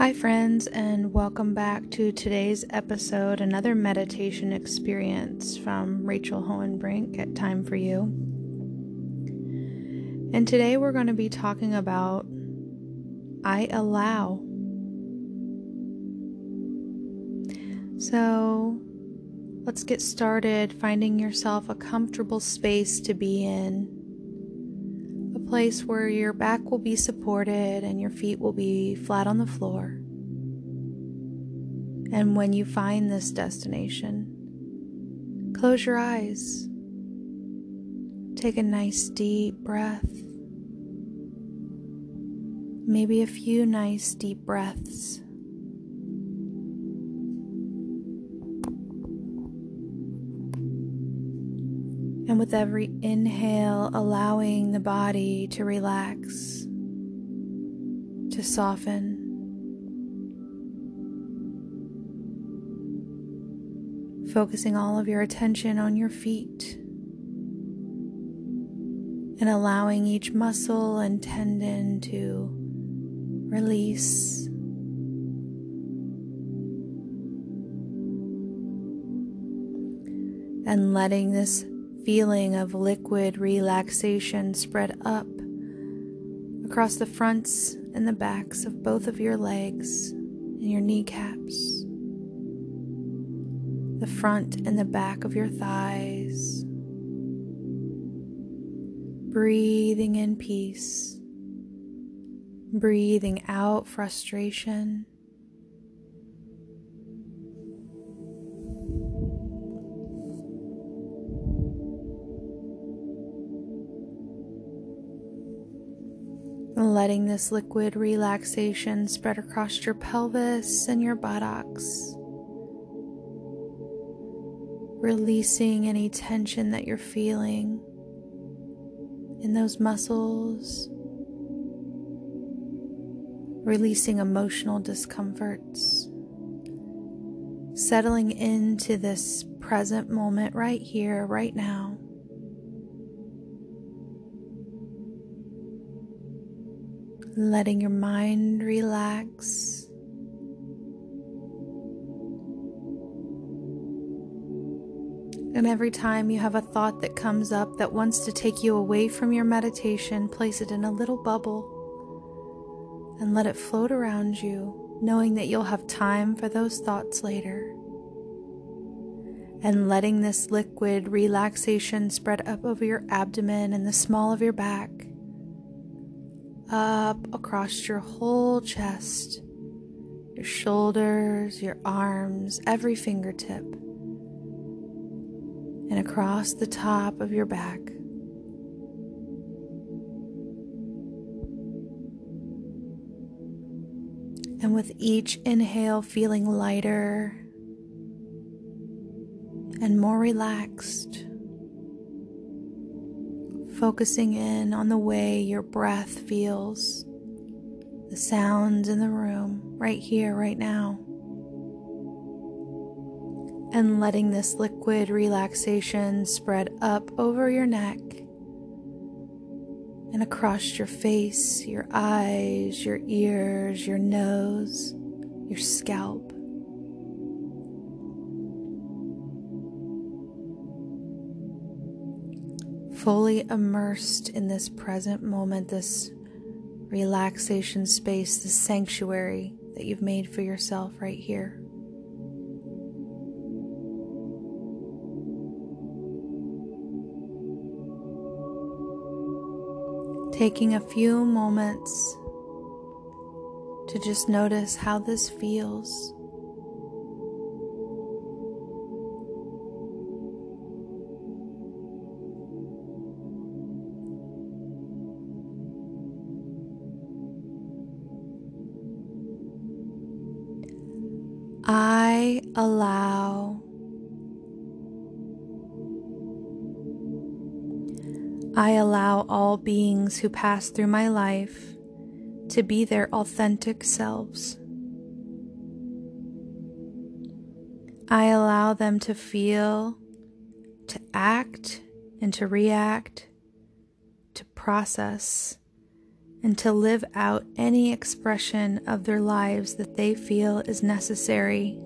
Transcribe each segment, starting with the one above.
Hi, friends, and welcome back to today's episode, another meditation experience from Rachel Hohenbrink at Time for You. And today we're going to be talking about I allow. So let's get started finding yourself a comfortable space to be in place where your back will be supported and your feet will be flat on the floor. And when you find this destination, close your eyes. Take a nice deep breath. Maybe a few nice deep breaths. With every inhale, allowing the body to relax, to soften. Focusing all of your attention on your feet and allowing each muscle and tendon to release. And letting this feeling of liquid relaxation spread up across the fronts and the backs of both of your legs and your kneecaps, the front and the back of your thighs. Breathing in peace, breathing out frustration. Letting this liquid relaxation spread across your pelvis and your buttocks. Releasing any tension that you're feeling in those muscles. Releasing emotional discomforts. Settling into this present moment right here, right now. Letting your mind relax. And every time you have a thought that comes up that wants to take you away from your meditation, place it in a little bubble and let it float around you, knowing that you'll have time for those thoughts later. And letting this liquid relaxation spread up over your abdomen and the small of your back up across your whole chest, your shoulders, your arms, every fingertip, and across the top of your back. And with each inhale, feeling lighter and more relaxed focusing in on the way your breath feels, the sounds in the room, right here, right now. And letting this liquid relaxation spread up over your neck and across your face, your eyes, your ears, your nose, your scalp. Fully immersed in this present moment, this relaxation space, this sanctuary that you've made for yourself right here. Taking a few moments to just notice how this feels. I allow. I allow all beings who pass through my life to be their authentic selves. I allow them to feel, to act, and to react, to process and to live out any expression of their lives that they feel is necessary.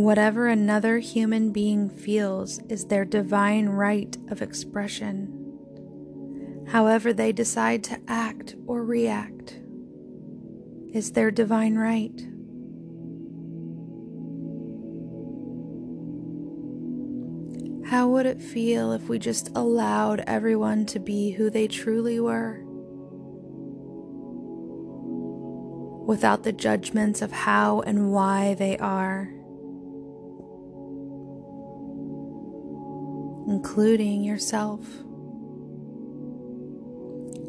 Whatever another human being feels is their divine right of expression. However, they decide to act or react is their divine right. How would it feel if we just allowed everyone to be who they truly were? Without the judgments of how and why they are, including yourself.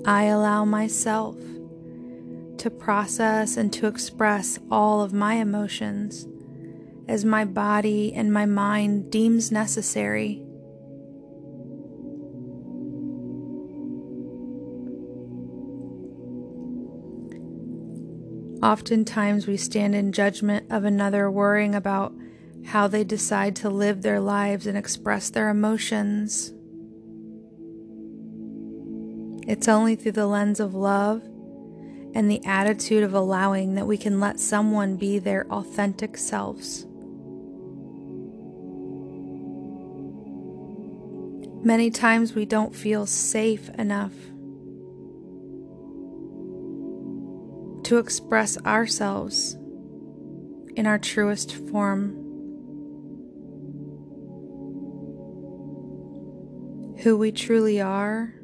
I allow myself to process and to express all of my emotions as my body and my mind deems necessary. Oftentimes, we stand in judgment of another, worrying about how they decide to live their lives and express their emotions. It's only through the lens of love and the attitude of allowing that we can let someone be their authentic selves. Many times we don't feel safe enough to express ourselves in our truest form. Who we truly are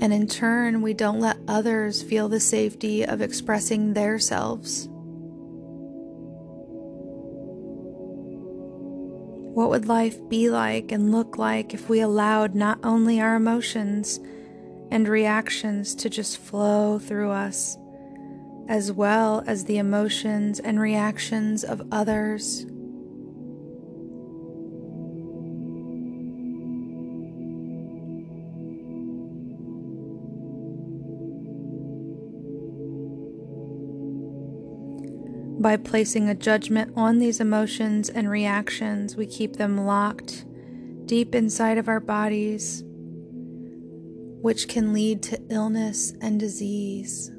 And in turn, we don't let others feel the safety of expressing their selves. What would life be like and look like if we allowed not only our emotions and reactions to just flow through us, as well as the emotions and reactions of others? By placing a judgment on these emotions and reactions, we keep them locked deep inside of our bodies, which can lead to illness and disease.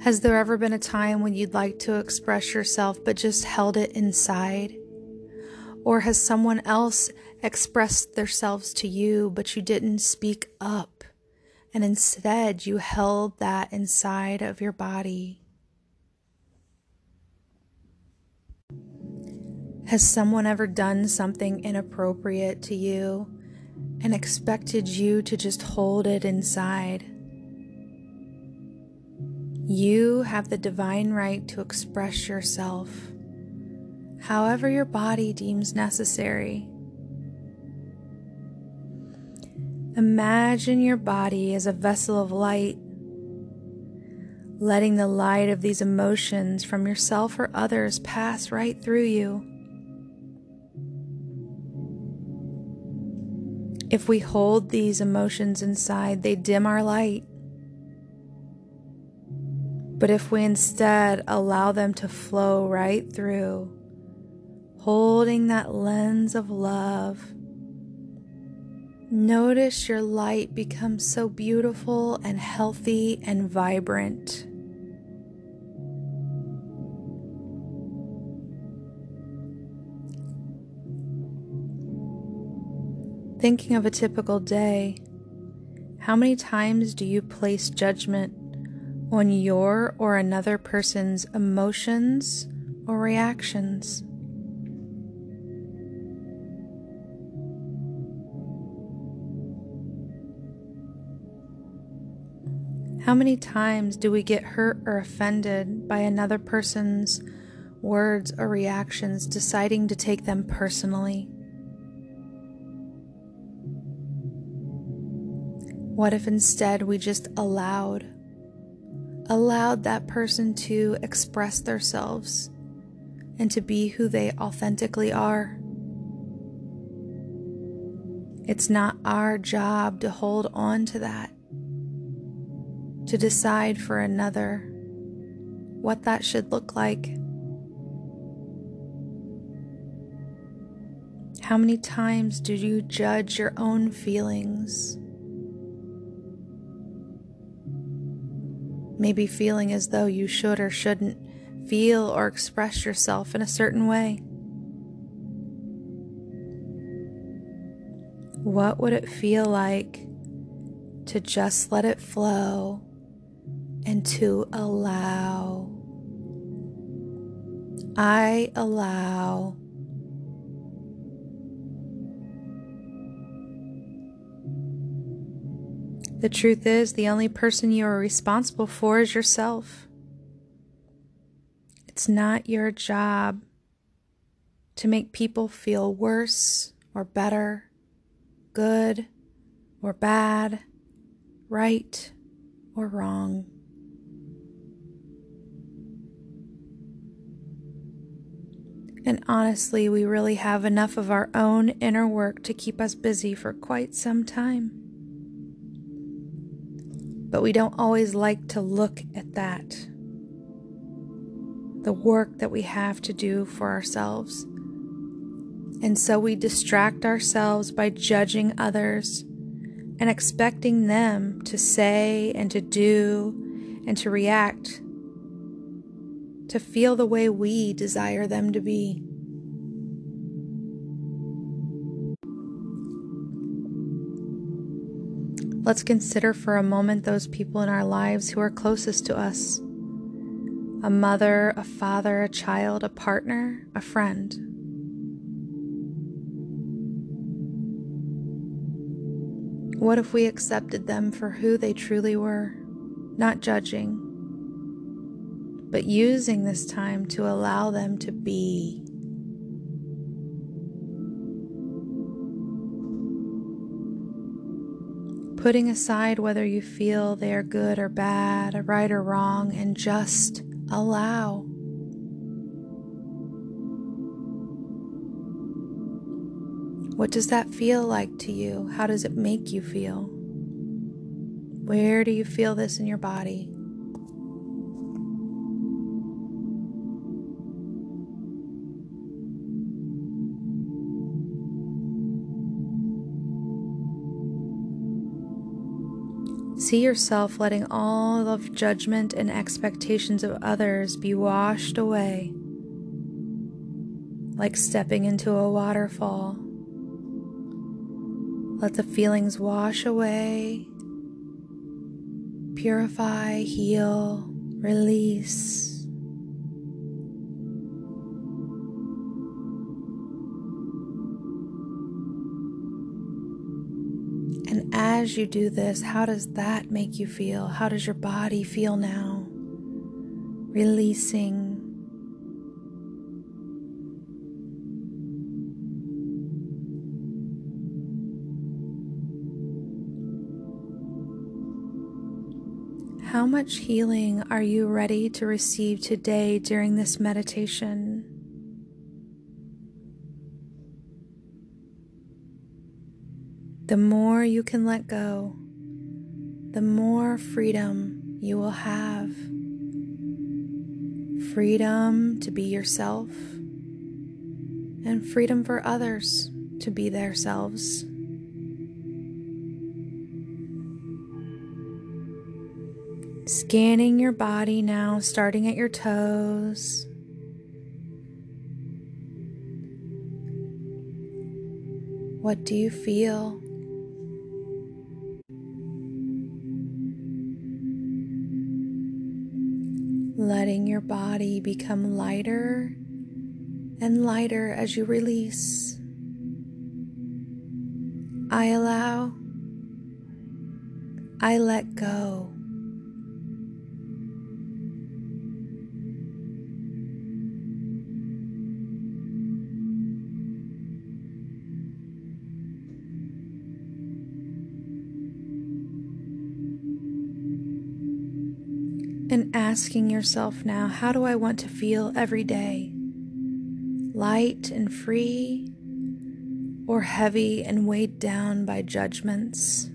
Has there ever been a time when you'd like to express yourself but just held it inside? Or has someone else expressed themselves to you but you didn't speak up and instead you held that inside of your body? Has someone ever done something inappropriate to you and expected you to just hold it inside? You have the divine right to express yourself however your body deems necessary. Imagine your body as a vessel of light, letting the light of these emotions from yourself or others pass right through you. If we hold these emotions inside, they dim our light. But if we instead allow them to flow right through, holding that lens of love, notice your light becomes so beautiful and healthy and vibrant. Thinking of a typical day, how many times do you place judgment on your or another person's emotions or reactions? How many times do we get hurt or offended by another person's words or reactions, deciding to take them personally? What if instead we just allowed, allowed that person to express themselves and to be who they authentically are? It's not our job to hold on to that, to decide for another what that should look like. How many times do you judge your own feelings? Maybe feeling as though you should or shouldn't feel or express yourself in a certain way. What would it feel like to just let it flow and to allow? I allow. The truth is, the only person you are responsible for is yourself. It's not your job to make people feel worse or better good or bad, right or wrong. And honestly, we really have enough of our own inner work to keep us busy for quite some time. But we don't always like to look at that. The work that we have to do for ourselves. And so we distract ourselves by judging others and expecting them to say and to do and to react, to feel the way we desire them to be. Let's consider for a moment those people in our lives who are closest to us a mother, a father, a child, a partner, a friend. What if we accepted them for who they truly were, not judging, but using this time to allow them to be? Putting aside whether you feel they are good or bad, right or wrong, and just allow. What does that feel like to you? How does it make you feel? Where do you feel this in your body? See yourself letting all of judgment and expectations of others be washed away, like stepping into a waterfall. Let the feelings wash away, purify, heal, release. As you do this, how does that make you feel? How does your body feel now? Releasing How much healing are you ready to receive today during this meditation? The more you can let go, the more freedom you will have. Freedom to be yourself, and freedom for others to be themselves. Scanning your body now, starting at your toes. What do you feel? Letting your body become lighter and lighter as you release. I allow. I let go. And asking yourself now, how do I want to feel every day? Light and free, or heavy and weighed down by judgments,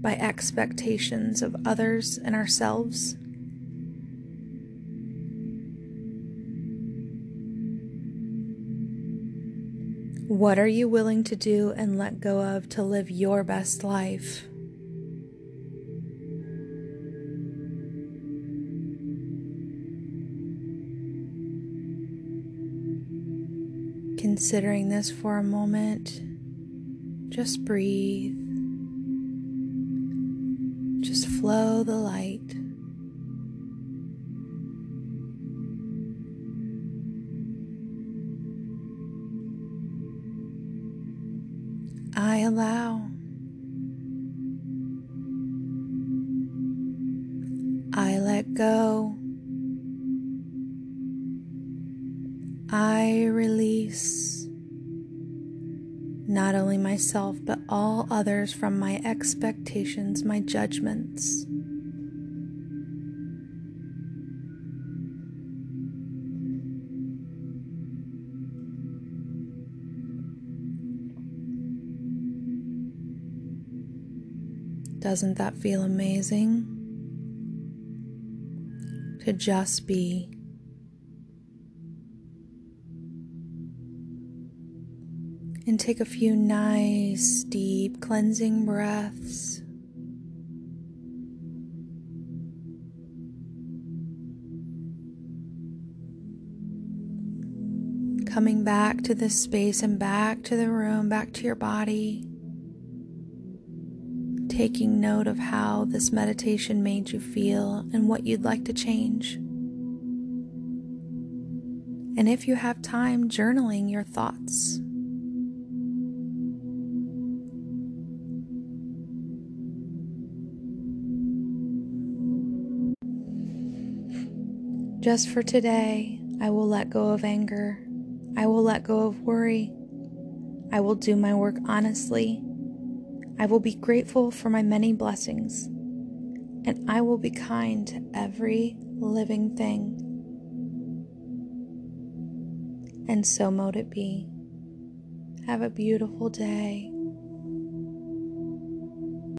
by expectations of others and ourselves. What are you willing to do and let go of to live your best life? Considering this for a moment, just breathe. Just flow the light. I allow. I let go. I release not only myself, but all others from my expectations, my judgments. Doesn't that feel amazing? To just be. And take a few nice, deep, cleansing breaths. Coming back to this space and back to the room, back to your body taking note of how this meditation made you feel and what you'd like to change. And if you have time, journaling your thoughts. Just for today, I will let go of anger. I will let go of worry. I will do my work honestly I will be grateful for my many blessings, and I will be kind to every living thing. And so mote it be. Have a beautiful day.